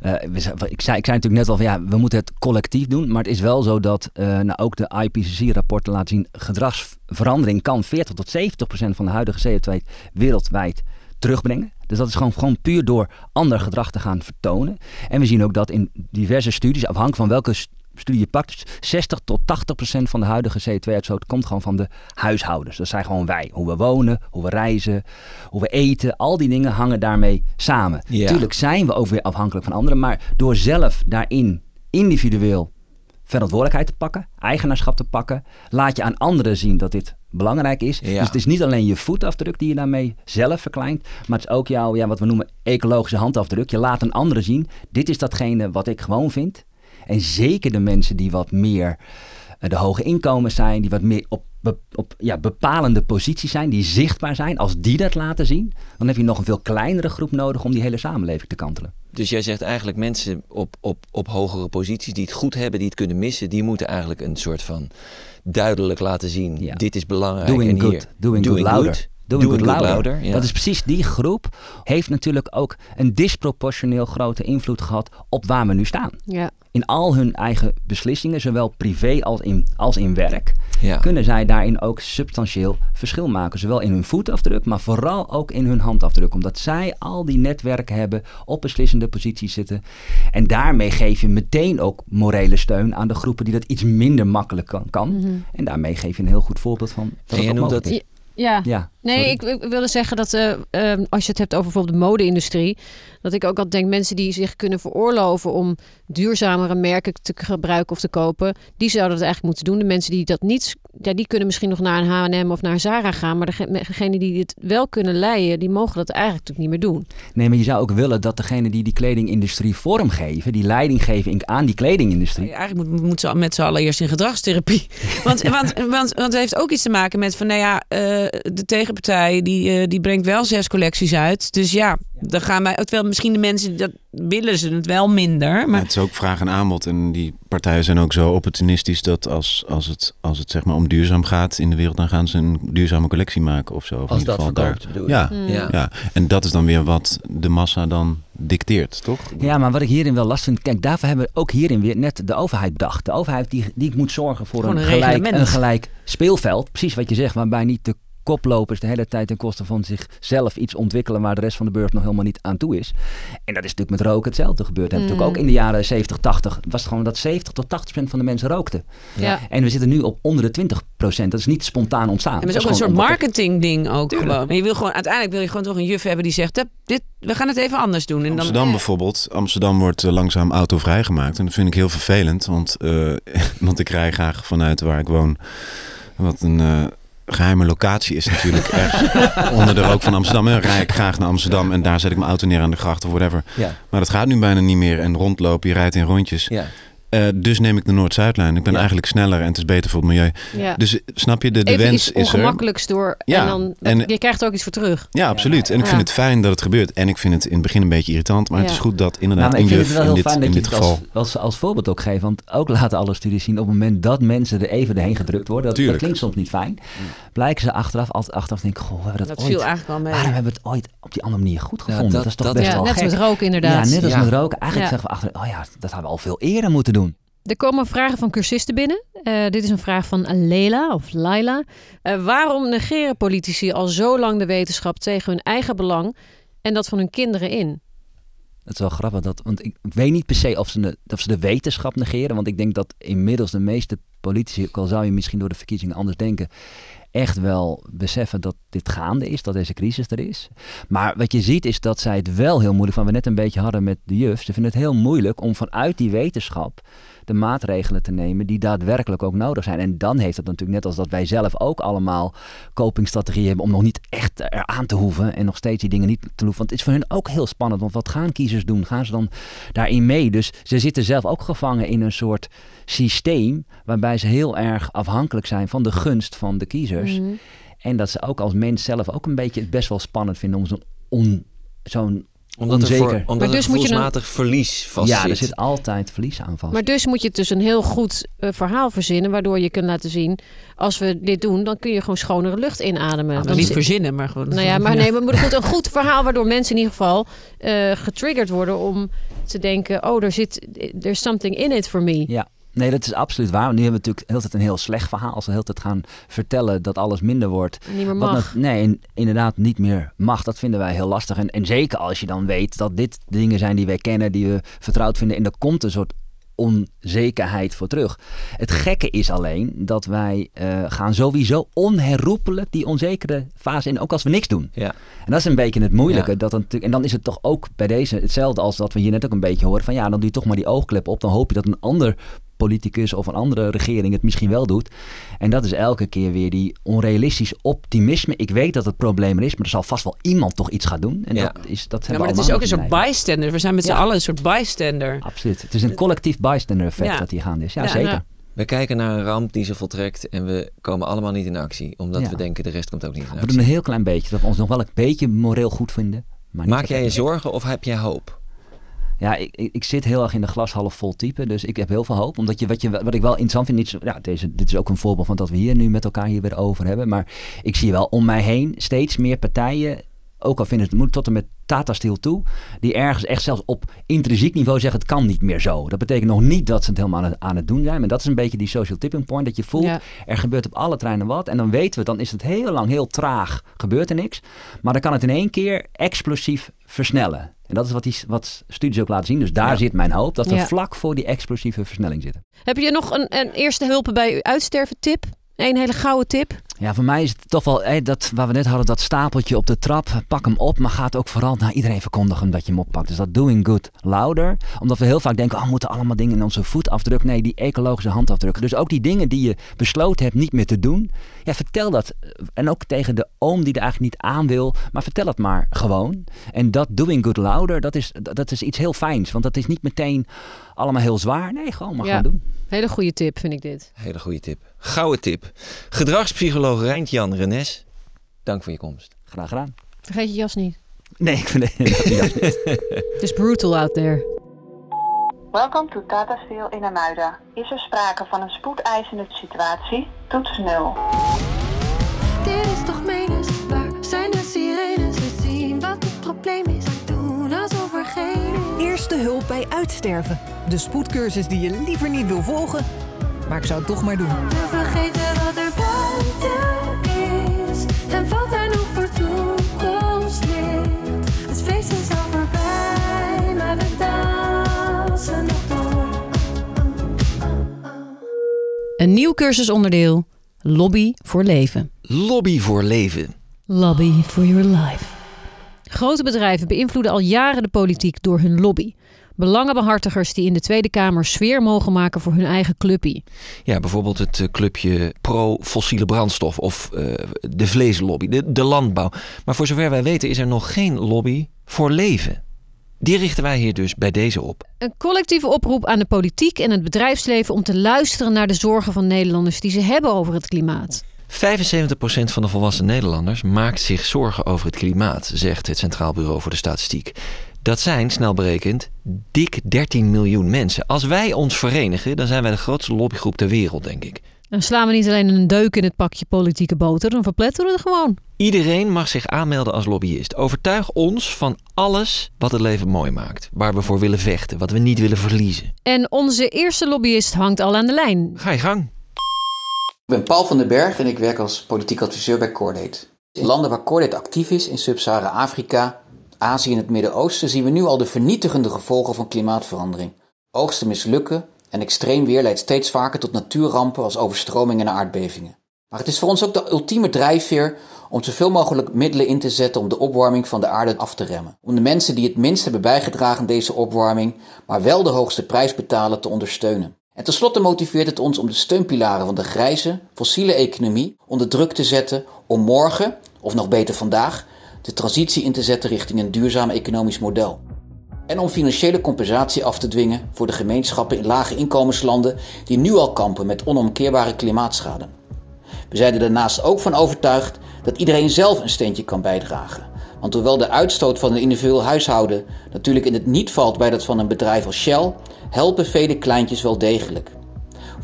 P: Eh, we ik, zei, ik zei natuurlijk net al van ja, we moeten het collectief doen. Maar het is wel zo dat eh, nou, ook de IPCC-rapporten laten zien... gedragsverandering kan 40 tot 70 procent van de huidige CO2 wereldwijd terugbrengen. Dus dat is gewoon, gewoon puur door ander gedrag te gaan vertonen. En we zien ook dat in diverse studies, afhankelijk van welke studie je pakt, 60 tot 80 procent van de huidige CO2-uitstoot komt gewoon van de huishoudens. Dat zijn gewoon wij. Hoe we wonen, hoe we reizen, hoe we eten. Al die dingen hangen daarmee samen.
B: Ja.
P: Tuurlijk zijn we ook weer afhankelijk van anderen, maar door zelf daarin individueel verantwoordelijkheid te pakken, eigenaarschap te pakken, laat je aan anderen zien dat dit belangrijk is.
B: Ja.
P: Dus het is niet alleen je voetafdruk die je daarmee zelf verkleint, maar het is ook jouw, ja, wat we noemen, ecologische handafdruk. Je laat een andere zien, dit is datgene wat ik gewoon vind. En zeker de mensen die wat meer eh, de hoge inkomens zijn, die wat meer op, be- op ja, bepalende posities zijn, die zichtbaar zijn, als die dat laten zien, dan heb je nog een veel kleinere groep nodig om die hele samenleving te kantelen.
B: Dus jij zegt eigenlijk mensen op, op, op hogere posities die het goed hebben, die het kunnen missen, die moeten eigenlijk een soort van duidelijk laten zien: dit is belangrijk.
P: Doing
B: en
P: good.
B: hier,
P: Doing, good louder. Doing, good, louder.
B: ja.
P: Dat is precies die groep. Heeft natuurlijk ook een disproportioneel grote invloed gehad op waar we nu staan.
G: Ja.
P: In al hun eigen beslissingen, zowel privé als in, als in werk,
B: Ja.
P: kunnen zij daarin ook substantieel verschil maken. Zowel in hun voetafdruk, maar vooral ook in hun handafdruk. Omdat zij al die netwerken hebben, op beslissende posities zitten. En daarmee geef je meteen ook morele steun aan de groepen die dat iets minder makkelijk kan. kan.
G: Mhm.
P: En daarmee geef je een heel goed voorbeeld van dat
B: En noemt
P: mogelijk
B: dat-
P: is.
G: Ja.
P: Ja.
G: Nee, ik, ik wilde zeggen dat eh, eh, als je het hebt over bijvoorbeeld de mode-industrie, dat ik ook altijd denk mensen die zich kunnen veroorloven om duurzamere merken te gebruiken of te kopen, die zouden het eigenlijk moeten doen. De mensen die dat niet, ja, die kunnen misschien nog naar een H&M of naar Zara gaan, maar dege- degenen die het wel kunnen leiden, die mogen dat eigenlijk natuurlijk niet meer doen.
P: Nee, maar je zou ook willen dat degene die die kledingindustrie vormgeven, die leiding geven aan die kledingindustrie.
C: Eigenlijk moet, moet ze met z'n allen eerst in gedragstherapie. Want, want, want, want het heeft ook iets te maken met van, nou ja, eh, de tegenpartij die, eh, die brengt wel zes collecties uit. Dus ja, dan gaan wij, terwijl misschien de mensen, dat willen ze het wel minder.
D: Maar het is ook vraag en aanbod. En die partijen zijn ook zo opportunistisch dat als, als het, als het zeg maar om duurzaam gaat in de wereld, dan gaan ze een duurzame collectie maken of zo. Of in
B: Als
D: ieder
B: dat
D: geval
B: verkoopt?
D: Ja,
B: Hmm.
D: ja.
B: Ja.
D: en dat is dan weer wat de massa dan dicteert, toch?
P: Ja, maar wat ik hierin wel last vind, kijk, daarvoor hebben we ook hierin weer net de overheid bedacht. De overheid die, die moet zorgen voor
C: Gewoon
P: een,
C: een
P: gelijk, een gelijk speelveld. Precies wat je zegt, waarbij niet de koplopers de hele tijd ten koste van zichzelf iets ontwikkelen waar de rest van de beurs nog helemaal niet aan toe is. En dat is natuurlijk met roken hetzelfde gebeurd.
G: Mm.
P: natuurlijk ook in de jaren 70, 80. Was het gewoon dat 70 tot 80 procent van de mensen rookten.
G: Ja.
P: En we zitten nu op onder de 20 procent. Dat is niet spontaan ontstaan.
C: Ja, maar het
P: Dat
C: is ook een soort
P: gewoon omdat-
C: marketing ding ook gewoon. Je wil gewoon, uiteindelijk wil je gewoon toch een juf hebben die zegt, "Hup, dit, we gaan het even anders doen. En dan,
D: Amsterdam bijvoorbeeld. Amsterdam wordt eh, langzaam autovrij gemaakt. En dat vind ik heel vervelend. Want, eh, want ik rij graag vanuit waar ik woon. Wat een eh, geheime locatie is natuurlijk. ergens onder de rook van Amsterdam. En rij ik graag naar Amsterdam. En daar zet ik mijn auto neer aan de gracht of whatever.
P: Ja.
D: Maar dat gaat nu bijna niet meer. En rondlopen, je rijdt in rondjes.
B: Ja.
D: Eh, dus neem ik de Noord-Zuidlijn. Ik ben eigenlijk sneller en het is beter voor het milieu.
G: Ja.
D: Dus snap je, de, de
G: Even
D: wens is er.
G: door
D: Ja,
G: en dan,
D: en-
G: je krijgt er ook iets voor terug.
D: Ja, absoluut. En ik
G: Ja.
D: vind het fijn dat het gebeurt. En ik vind het in het begin een beetje irritant. Maar het is goed dat
P: Nou,
D: inderdaad
P: maar
D: in
P: ik vind
D: juf,
P: het wel
D: in
P: heel
D: dit,
P: fijn
D: in
P: dat je
D: dit
P: het als,
D: geval.
P: als, als voorbeeld ook geeft. Want ook laten alle studies zien op het moment dat mensen er even doorheen gedrukt worden. Dat, dat klinkt soms niet fijn. Blijken ze achteraf, altijd achteraf denken, goh, we hebben dat,
C: Dat
P: ooit...
C: viel eigenlijk wel mee.
P: Waarom hebben we het ooit op die andere manier goed
B: Ja,
P: gevonden?
B: dat-
P: dat, is toch
B: dat
P: best
G: Ja,
P: wel
G: net
P: gek.
G: als met roken inderdaad.
P: Ja, net als
B: Ja.
P: met roken. Eigenlijk
G: Ja.
P: zeggen we achter, oh ja, dat hadden we al veel eerder moeten doen.
G: Er komen vragen van cursisten binnen. Eh, dit is een vraag van Leila of Laila. Eh, waarom negeren politici al zo lang de wetenschap tegen hun eigen belang en dat van hun kinderen in?
P: Het is wel grappig, dat, want ik weet niet per se of ze, de, of ze de wetenschap negeren. Want ik denk dat inmiddels de meeste politici, ook al zou je misschien door de verkiezingen anders denken, echt wel beseffen dat dit gaande is, dat deze crisis er is. Maar wat je ziet is dat zij het wel heel moeilijk, van we net een beetje hadden met de juf, ze vinden het heel moeilijk om vanuit die wetenschap de maatregelen te nemen die daadwerkelijk ook nodig zijn. En dan heeft het natuurlijk net als dat wij zelf ook allemaal copingstrategieën hebben om nog niet echt eraan te hoeven en nog steeds die dingen niet te hoeven. Want het is voor hun ook heel spannend, want wat gaan kiezers doen? Gaan ze dan daarin mee? Dus ze zitten zelf ook gevangen in een soort systeem waarbij ze heel erg afhankelijk zijn van de gunst van de
G: Mhm.
P: En dat ze ook als mens zelf ook een beetje het best wel spannend vinden om zo'n on, zo'n
B: Omdat er,
P: onzeker...
B: voor, omdat
G: Maar
B: er
G: dus moet je een-
B: verlies vast
P: ja, er zit altijd verlies aan vast.
G: Maar dus moet je dus een heel goed eh, verhaal verzinnen, waardoor je kunt laten zien, als we dit doen, dan kun je gewoon schonere lucht inademen.
C: Nou, niet verzinnen, maar gewoon...
G: Nou ja, maar nee, maar moet goed, een goed verhaal waardoor mensen in ieder geval eh, getriggerd worden om te denken, oh, er zit, there's something in it for me.
P: Ja. Nee, dat is absoluut waar. Want nu hebben we natuurlijk heel de tijd een heel slecht verhaal. Als we de hele tijd gaan vertellen dat alles minder wordt.
G: Niet meer
P: Wat
G: mag.
P: net- nee, in- inderdaad niet meer mag. Dat vinden wij heel lastig. En, en zeker als je dan weet dat dit dingen zijn die wij kennen, die we vertrouwd vinden. En er komt een soort onzekerheid voor terug. Het gekke is alleen dat wij eh, gaan sowieso onherroepelijk die onzekere fase in, ook als we niks doen.
B: Ja.
P: En dat is een beetje het moeilijke.
B: Ja.
P: Dat dan, natuurlijk- en dan is het toch ook bij deze hetzelfde als dat we hier net ook een beetje horen. Van ja, dan doe je toch maar die oogklep op. Dan hoop je dat een ander politicus of een andere regering het misschien wel doet. En dat is elke keer weer die onrealistisch optimisme. Ik weet dat het probleem er is, maar er zal vast wel iemand toch iets gaan doen. En
B: Ja.
P: dat, is, dat
C: Ja, maar
P: we
C: het is ook een soort
P: die
C: bystander. We zijn met z'n allen een soort bystander.
P: Absoluut. Het is een collectief bystander effect
C: Ja.
P: dat hier gaande is. Ja,
C: Ja,
P: zeker.
B: We kijken naar een ramp die zich voltrekt en we komen allemaal niet in actie. Omdat
P: Ja.
B: we denken de rest komt ook niet in
P: We
B: actie.
P: doen een heel klein beetje. Dat we ons nog wel een beetje moreel goed vinden. Maar
B: Maak jij je
P: we-
B: zorgen of heb jij hoop?
P: Ja, ik, ik, zit heel erg in de glas half vol type. Dus ik heb heel veel hoop. Omdat je, wat, je, wat ik wel interessant vind. Niet zo, ja, deze, dit is ook een voorbeeld van dat we hier nu met elkaar hier weer over hebben. Maar ik zie wel om mij heen steeds meer partijen. Ook al vinden ze het moeilijk tot en met Tata Steel toe. Die ergens echt zelfs op intrinsiek niveau zeggen het kan niet meer zo. Dat betekent nog niet dat ze het helemaal aan het, aan het doen zijn. Maar dat is een beetje die social tipping point. Dat je voelt
G: Ja.
P: er gebeurt op alle treinen wat. En dan weten we, dan is het heel lang heel traag. Gebeurt er niks. Maar dan kan het in één keer explosief versnellen. En dat is wat, die, wat studies ook laten zien. Dus daar
B: Ja.
P: zit mijn hoop. Dat we
G: Ja.
P: vlak voor die explosieve versnelling zitten.
G: Heb je nog een, een eerste hulpen bij uw uitsterven tip? Eén hele gouden tip.
P: Ja, voor mij is het toch wel dat waar we net hadden, dat stapeltje op de trap. Pak hem op, maar gaat ook vooral naar iedereen verkondigen dat je hem oppakt. Dus dat doing good louder. Omdat we heel vaak denken, oh, we moeten allemaal dingen in onze voetafdruk. Nee, die ecologische handafdruk. Dus ook die dingen die je besloten hebt niet meer te doen. Ja, vertel dat. En ook tegen de oom die er eigenlijk niet aan wil. Maar vertel het maar gewoon. En dat doing good louder, dat is, dat is iets heel fijns. Want dat is niet meteen allemaal heel zwaar. Nee, gewoon maar
G: Ja.
P: gewoon doen.
G: Hele goede tip, vind ik dit.
B: Hele goede tip. Gouden tip. Gedragspsycholoog Rijntjan Renes, dank voor je komst.
P: Graag gedaan.
G: Vergeet je jas niet.
P: Nee, ik vind het inderdaad niet.
G: Het is brutal out there.
Q: Welkom to Tata Steel in Amuida. Is er sprake van een spoedeisende situatie? Toets 0.
F: Dit is toch menens, waar zijn de sirenes? We zien wat het probleem is, doen alsof er geen is.
E: Eerste hulp bij uitsterven. De spoedcursus die je liever niet wil volgen, maar ik zou het toch maar doen.
F: We vergeten wat er er.
G: Een nieuw cursusonderdeel. Lobby voor leven.
B: Lobby voor leven.
G: Lobby for your life. Grote bedrijven beïnvloeden al jaren de politiek door hun lobby. Belangenbehartigers die in de Tweede Kamer sfeer mogen maken voor hun eigen clubpie.
B: Ja, bijvoorbeeld het eh, clubje pro-fossiele brandstof of eh, de vleeslobby, de, de landbouw. Maar voor zover wij weten is er nog geen lobby voor leven. Die richten wij hier dus bij deze op.
G: Een collectieve oproep aan de politiek en het bedrijfsleven om te luisteren naar de zorgen van Nederlanders die ze hebben over het klimaat.
B: 75% van de volwassen Nederlanders maakt zich zorgen over het klimaat, zegt het Centraal Bureau voor de Statistiek. Dat zijn, snel berekend, dik 13 miljoen mensen. Als wij ons verenigen, dan zijn wij de grootste lobbygroep ter wereld, denk ik.
G: Dan slaan we niet alleen een deuk in het pakje politieke boter, dan verpletteren we het gewoon.
B: Iedereen mag zich aanmelden als lobbyist. Overtuig ons van alles wat het leven mooi maakt. Waar we voor willen vechten, wat we niet willen verliezen.
G: En onze eerste lobbyist hangt al aan de lijn.
B: Ga je gang.
R: Ik ben Paul van den Berg en ik werk als politiek adviseur bij Cordate. In landen waar Cordate actief is, in Sub-Sahara-Afrika, Azië en het Midden-Oosten, zien we nu al de vernietigende gevolgen van klimaatverandering. Oogsten mislukken en extreem weer leidt steeds vaker tot natuurrampen als overstromingen en aardbevingen. Maar het is voor ons ook de ultieme drijfveer om zoveel mogelijk middelen in te zetten om de opwarming van de aarde af te remmen. Om de mensen die het minst hebben bijgedragen aan deze opwarming, maar wel de hoogste prijs betalen, te ondersteunen. En tenslotte motiveert het ons om de steunpilaren van de grijze, fossiele economie onder druk te zetten om morgen, of nog beter vandaag, de transitie in te zetten richting een duurzaam economisch model. En om financiële compensatie af te dwingen voor de gemeenschappen in lage inkomenslanden die nu al kampen met onomkeerbare klimaatschade. We zijn er daarnaast ook van overtuigd dat iedereen zelf een steentje kan bijdragen. Want hoewel de uitstoot van een individueel huishouden natuurlijk in het niet valt bij dat van een bedrijf als Shell, helpen vele kleintjes wel degelijk.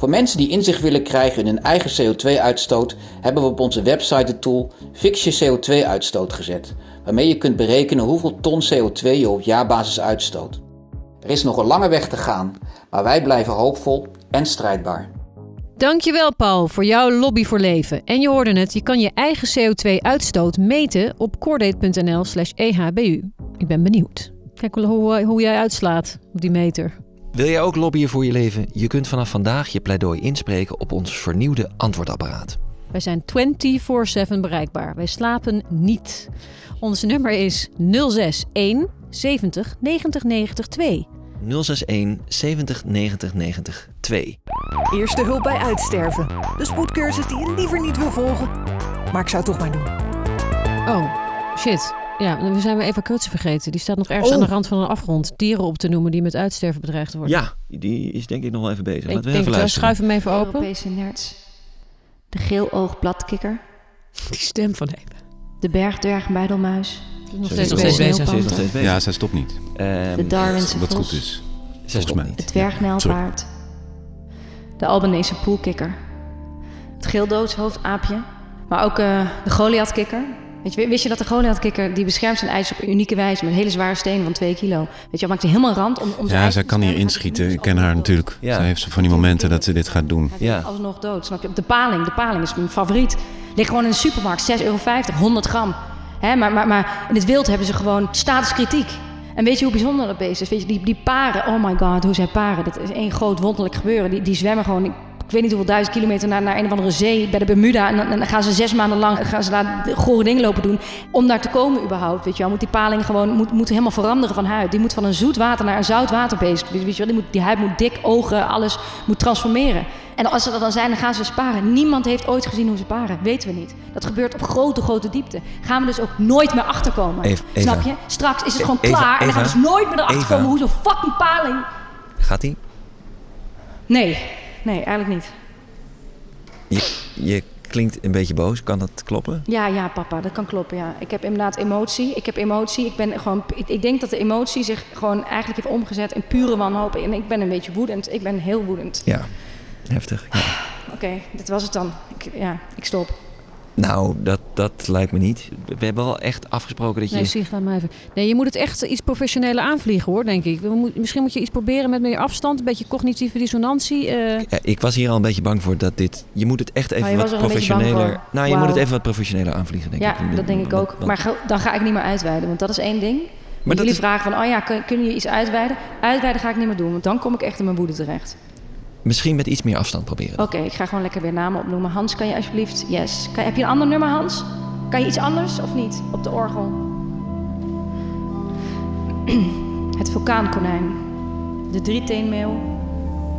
R: Voor mensen die inzicht willen krijgen in hun eigen CO2-uitstoot, hebben we op onze website de tool Fix je CO2-uitstoot gezet, waarmee je kunt berekenen hoeveel ton CO2 je op jaarbasis uitstoot. Er is nog een lange weg te gaan, maar wij blijven hoopvol en strijdbaar.
G: Dankjewel Paul voor jouw lobby voor leven. En je hoorde het, je kan je eigen CO2-uitstoot meten op cordate.nl slash ehbu. Ik ben benieuwd. Kijk hoe, hoe jij uitslaat op die meter.
B: Wil jij ook lobbyen voor je leven? Je kunt vanaf vandaag je pleidooi inspreken op ons vernieuwde antwoordapparaat.
G: Wij zijn 24-7 bereikbaar. Wij slapen niet. Ons nummer is 061 70 90 90 2.
B: 061 70 90 90 2.
E: Eerste hulp bij uitsterven. De spoedcursus die je liever niet wil volgen, maar ik zou het toch maar doen.
G: Oh, shit. Ja, we zijn weer Eva Krutse vergeten. Die staat nog ergens
B: Oh.
G: aan de rand van een afgrond. Dieren op te noemen die met uitsterven bedreigd worden.
B: Ja, die is denk ik nog wel even bezig.
G: Ik
B: Laten we
G: denk,
B: even luisteren.
G: schuif hem even open.
S: Europese nerts. De geeloogbladkikker.
C: Die stem van Eva.
S: De bergdwergbijdelmuis.
G: Nog
B: Ze
G: steeds
B: is nog
G: bezig.
B: steeds bezig. Ze is nog steeds bezig.
D: Ja, zij stopt niet.
B: Ehm,
S: De Darwinse
D: Wat
S: vos.
D: goed is.
B: Zij
D: Volgens
B: stopt
D: mij.
B: niet.
S: Het dwergnijlpaard. De Albanese poelkikker. Het geeldoodshoofdaapje. Maar ook eh, de Goliathkikker. Weet je, wist je dat de Goliathkikker die beschermt zijn eitjes op een unieke wijze met hele zware stenen van 2 kilo. Weet je, maakt hij helemaal rand om, om zijn
D: Ja, zij kan hier inschieten. Ik ken haar natuurlijk.
B: Ja.
D: Zij heeft van die momenten dat ze dit gaat doen.
B: Ja.
S: Alsnog dood, snap je? De paling, de paling is mijn favoriet. Ligt gewoon in de supermarkt, 6,50 euro, 100 gram. Hè, maar, maar, maar in het wild hebben ze gewoon statuskritiek. En weet je hoe bijzonder dat beest is? Weet je, die, die paren, oh my god, hoe zij paren. Dat is één groot wonderlijk gebeuren. Die, die zwemmen gewoon ik weet niet hoeveel duizend kilometer naar, naar een of andere zee bij de Bermuda. En dan, dan gaan ze zes maanden lang gaan ze daar gore dingen lopen doen. Om daar te komen überhaupt, weet je wel. Moet die paling gewoon moet, moet helemaal veranderen van huid. Die moet van een zoet water naar een zout water bezig. Weet je wel, die, moet, die huid moet dik, ogen, alles moet transformeren. En als ze er dan zijn, dan gaan ze sparen. Niemand heeft ooit gezien hoe ze paren. Weten we niet. Dat gebeurt op grote, grote diepte. Gaan we dus ook nooit meer achterkomen.
B: Eva, Eva.
S: Snap je? Straks is het gewoon
B: Eva,
S: klaar. En dan gaan we dus nooit meer erachter komen hoe zo'n fucking paling...
B: Gaat ie?
S: Nee, nee, eigenlijk niet.
B: Je, je klinkt een beetje boos. Kan dat kloppen?
S: Ja, ja, papa, dat kan kloppen. Ja. Ik heb inderdaad emotie. Ik heb emotie. Ik ben gewoon. Ik, ik denk dat de emotie zich gewoon eigenlijk heeft omgezet in pure wanhoop. En ik ben een beetje woedend. Ik ben heel woedend.
B: Ja, heftig. Ja.
S: Oké, dit was het dan. Ik, ja, ik stop.
B: Nou, dat, dat lijkt me niet. We hebben wel echt afgesproken dat je...
G: Nee, Sieg, laat maar even. Nee, je moet het echt iets professioneler aanvliegen hoor, denk ik. Misschien moet je iets proberen met meer afstand, een beetje cognitieve dissonantie. eh.
B: Ja, ik was hier al een beetje bang voor dat dit... Je moet het echt even
S: Oh, je was
B: wat
S: er
B: professioneler... Nou, je moet het even wat professioneler aanvliegen, denk
S: ja,
B: ik.
S: dat denk ik ook.
B: Want-
S: Maar dan ga ik niet meer uitweiden, want dat is één ding. Maar jullie
B: is-
S: vragen van, oh ja, kun, kun je iets uitweiden? Uitweiden ga ik niet meer doen, want dan kom ik echt in mijn woede terecht.
B: Misschien met iets meer afstand proberen.
S: Oké, ik ga gewoon lekker weer namen opnoemen. Hans, kan je alsjeblieft... Yes. Kan, heb je een ander nummer, Hans? Kan je iets anders of niet? Op de orgel. Het vulkaankonijn. De drieteenmeeuw.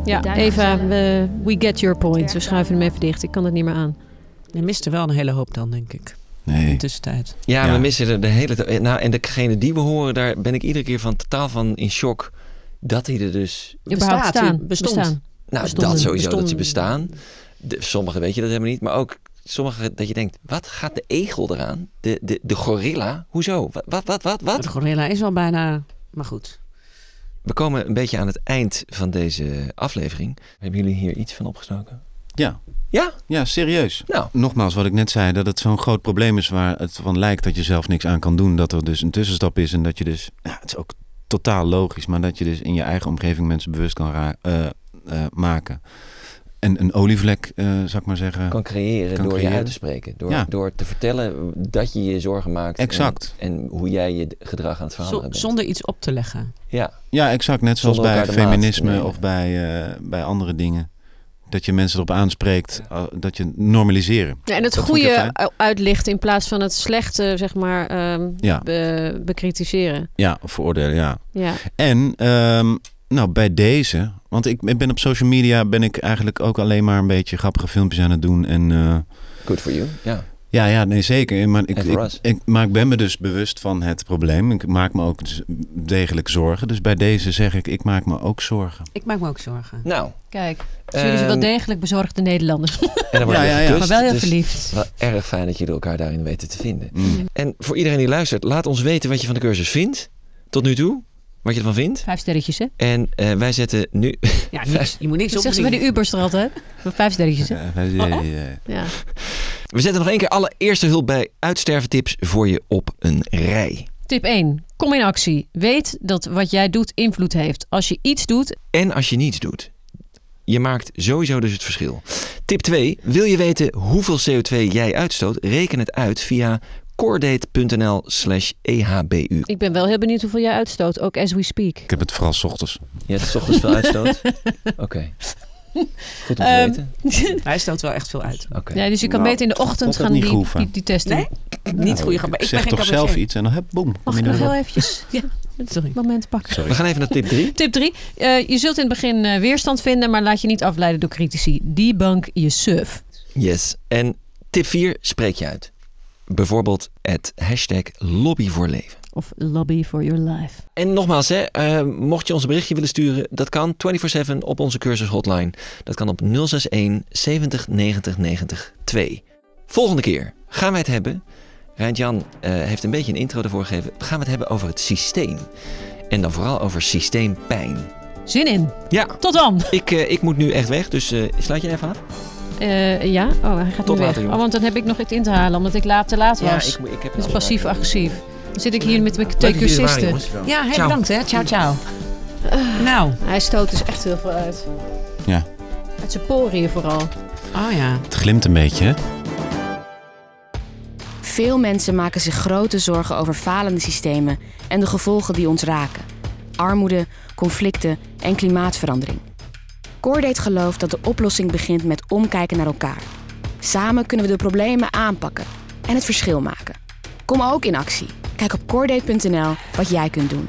G: ja, Eva, we, we get your point. We schuiven hem even dicht. Ik kan het niet meer aan.
C: Je mist er wel een hele hoop dan, denk ik.
D: Nee.
C: In de tussentijd.
B: Ja,
D: Ja.
B: we missen er de hele tijd. Nou, en degene die we horen, daar ben ik iedere keer van totaal van in shock. Dat hij er dus.
C: Bestaat,
G: staan.
C: bestond.
G: Bestaan.
B: Nou,
G: Bestonden,
B: dat sowieso dat ze bestaan. De, sommigen weet je dat helemaal niet, maar ook sommigen dat je denkt: wat gaat de egel eraan? De, de, de gorilla? Hoezo? Wat, wat, wat, wat? wat?
C: De gorilla is al bijna... Maar goed.
B: We komen een beetje aan het eind van deze aflevering. Hebben jullie hier iets van opgestoken?
D: Ja.
B: Ja?
D: Ja, serieus.
B: Nou.
D: Nogmaals, wat ik net zei, dat het zo'n groot probleem is waar het van lijkt dat je zelf niks aan kan doen. Dat er dus een tussenstap is en dat je dus, ja, het is ook totaal logisch, maar dat je dus in je eigen omgeving mensen bewust kan ra- eh, eh, maken. En een olievlek, eh zou ik maar zeggen.
B: Kan creëren
D: kan
B: door je uit te spreken. Door,
D: Ja.
B: door te vertellen dat je je zorgen maakt. en-
D: Exact.
B: En, hoe jij je gedrag aan het veranderen bent.
C: zonder iets op te leggen.
B: Ja.
D: Ja, exact. Net zoals bij feminisme of bij, eh, bij andere dingen. Dat je mensen erop aanspreekt, uh, dat je normaliseren.
G: Ja, en het
D: Dat
G: goede
D: fijn.
G: u- uitlichten in plaats van het slechte, zeg maar, ehm,
D: Ja.
G: be- bekritiseren.
D: Ja, veroordelen, ja.
G: Ja.
D: En ehm, nou, bij deze, want ik, ik ben op social media ben ik eigenlijk ook alleen maar een beetje grappige filmpjes aan het doen. En, eh,
B: Good for you, ja.
D: Ja, ja, nee, zeker. Maar ik, ik,
B: us.
D: ik, maar ik ben me dus bewust van het probleem. Ik maak me ook degelijk zorgen. Dus bij deze zeg ik, ik maak me ook zorgen.
C: Ik maak me ook zorgen.
B: Nou.
G: Kijk, dus jullie zijn wel
B: Ehm,
G: degelijk bezorgde Nederlanders.
B: En dan wordt
D: Ja, ja, ja.
B: gekust,
G: Maar wel heel
B: dus
G: verliefd.
B: Wel erg fijn dat jullie elkaar daarin weten te vinden.
D: Mm.
B: En voor iedereen die luistert, laat ons weten wat je van de cursus vindt. Tot nu toe. Wat je ervan vindt.
G: Vijf sterretjes, hè?
B: En eh, wij zetten nu...
C: Ja, niks, je moet niks
G: Dat zeggen ze bij de Ubers er altijd. Vijf sterretjes, hè?
D: Eh,
G: Ja.
B: We zetten nog één keer alle eerste hulp bij uitsterventips voor je op een rij.
G: Tip 1. Kom in actie. Weet dat wat jij doet invloed heeft. Als je iets doet,
B: En als je niets doet. Je maakt sowieso dus het verschil. Tip 2. Wil je weten hoeveel CO2 jij uitstoot? Reken het uit via coordate.nl slash ehbu.
G: ik ben wel heel benieuwd hoeveel jij uitstoot, ook as we speak.
D: Ik heb het vooral 's ochtends.
B: Je hebt 's ochtends veel uitstoot? Oké. Goed om te
G: Ehm,
B: weten.
C: Hij stoot wel echt veel uit.
B: Oké.
G: Ja, dus je kan
D: Nou,
G: beter in de ochtend gaan die, die, die testen.
C: Nee? Niet goede grap. maar
D: Ik
C: Ik
D: zeg
C: ben
D: toch zelf iets en dan heb boem.
G: Mag ik nog heel eventjes ja,
C: Sorry.
G: moment pakken?
D: Sorry.
B: We gaan even naar tip 3.
G: Tip 3. je zult in het begin eh, weerstand vinden, maar laat je niet afleiden door critici. Debunk je suf.
B: Yes. En tip 4. Spreek je uit. Bijvoorbeeld het hashtag lobby voor leven.
G: Of lobby for your life.
B: En nogmaals, hè, eh, mocht je ons een berichtje willen sturen, dat kan 24-7 op onze cursus hotline. Dat kan op 061 70 90 90 2. Volgende keer gaan wij het hebben. Rijnt-Jan eh, heeft een beetje een intro ervoor gegeven. Gaan we het hebben over het systeem. En dan vooral over systeempijn.
G: Zin in.
B: Ja.
G: Tot dan.
B: Ik, eh, ik moet nu echt weg, dus sluit je even af?
G: Eh, ja? Oh, hij gaat
B: Tot
G: nu weg.
B: later,
G: oh, want dan heb ik nog iets in te halen, omdat ik laat te laat
B: Ja,
G: was.
B: ik moet- ik heb
G: dus passief-agressief. Dan zit ik hier met mijn twee cursisten.
C: Ja, heel
B: Ciao.
C: bedankt hè. Ciao, ciao. Nou.
G: Hij stoot dus echt heel veel uit.
D: Ja,
G: Uit zijn poriën vooral.
C: Oh ja.
D: het glimt een beetje, hè?
A: Veel mensen maken zich grote zorgen over falende systemen en de gevolgen die ons raken: armoede, conflicten en klimaatverandering. Coordate gelooft dat de oplossing begint met omkijken naar elkaar. Samen kunnen we de problemen aanpakken en het verschil maken. Kom ook in actie. Kijk op coordate.nl wat jij kunt doen.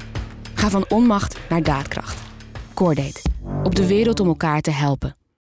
A: Ga van onmacht naar daadkracht. Coordate. Op de wereld om elkaar te helpen.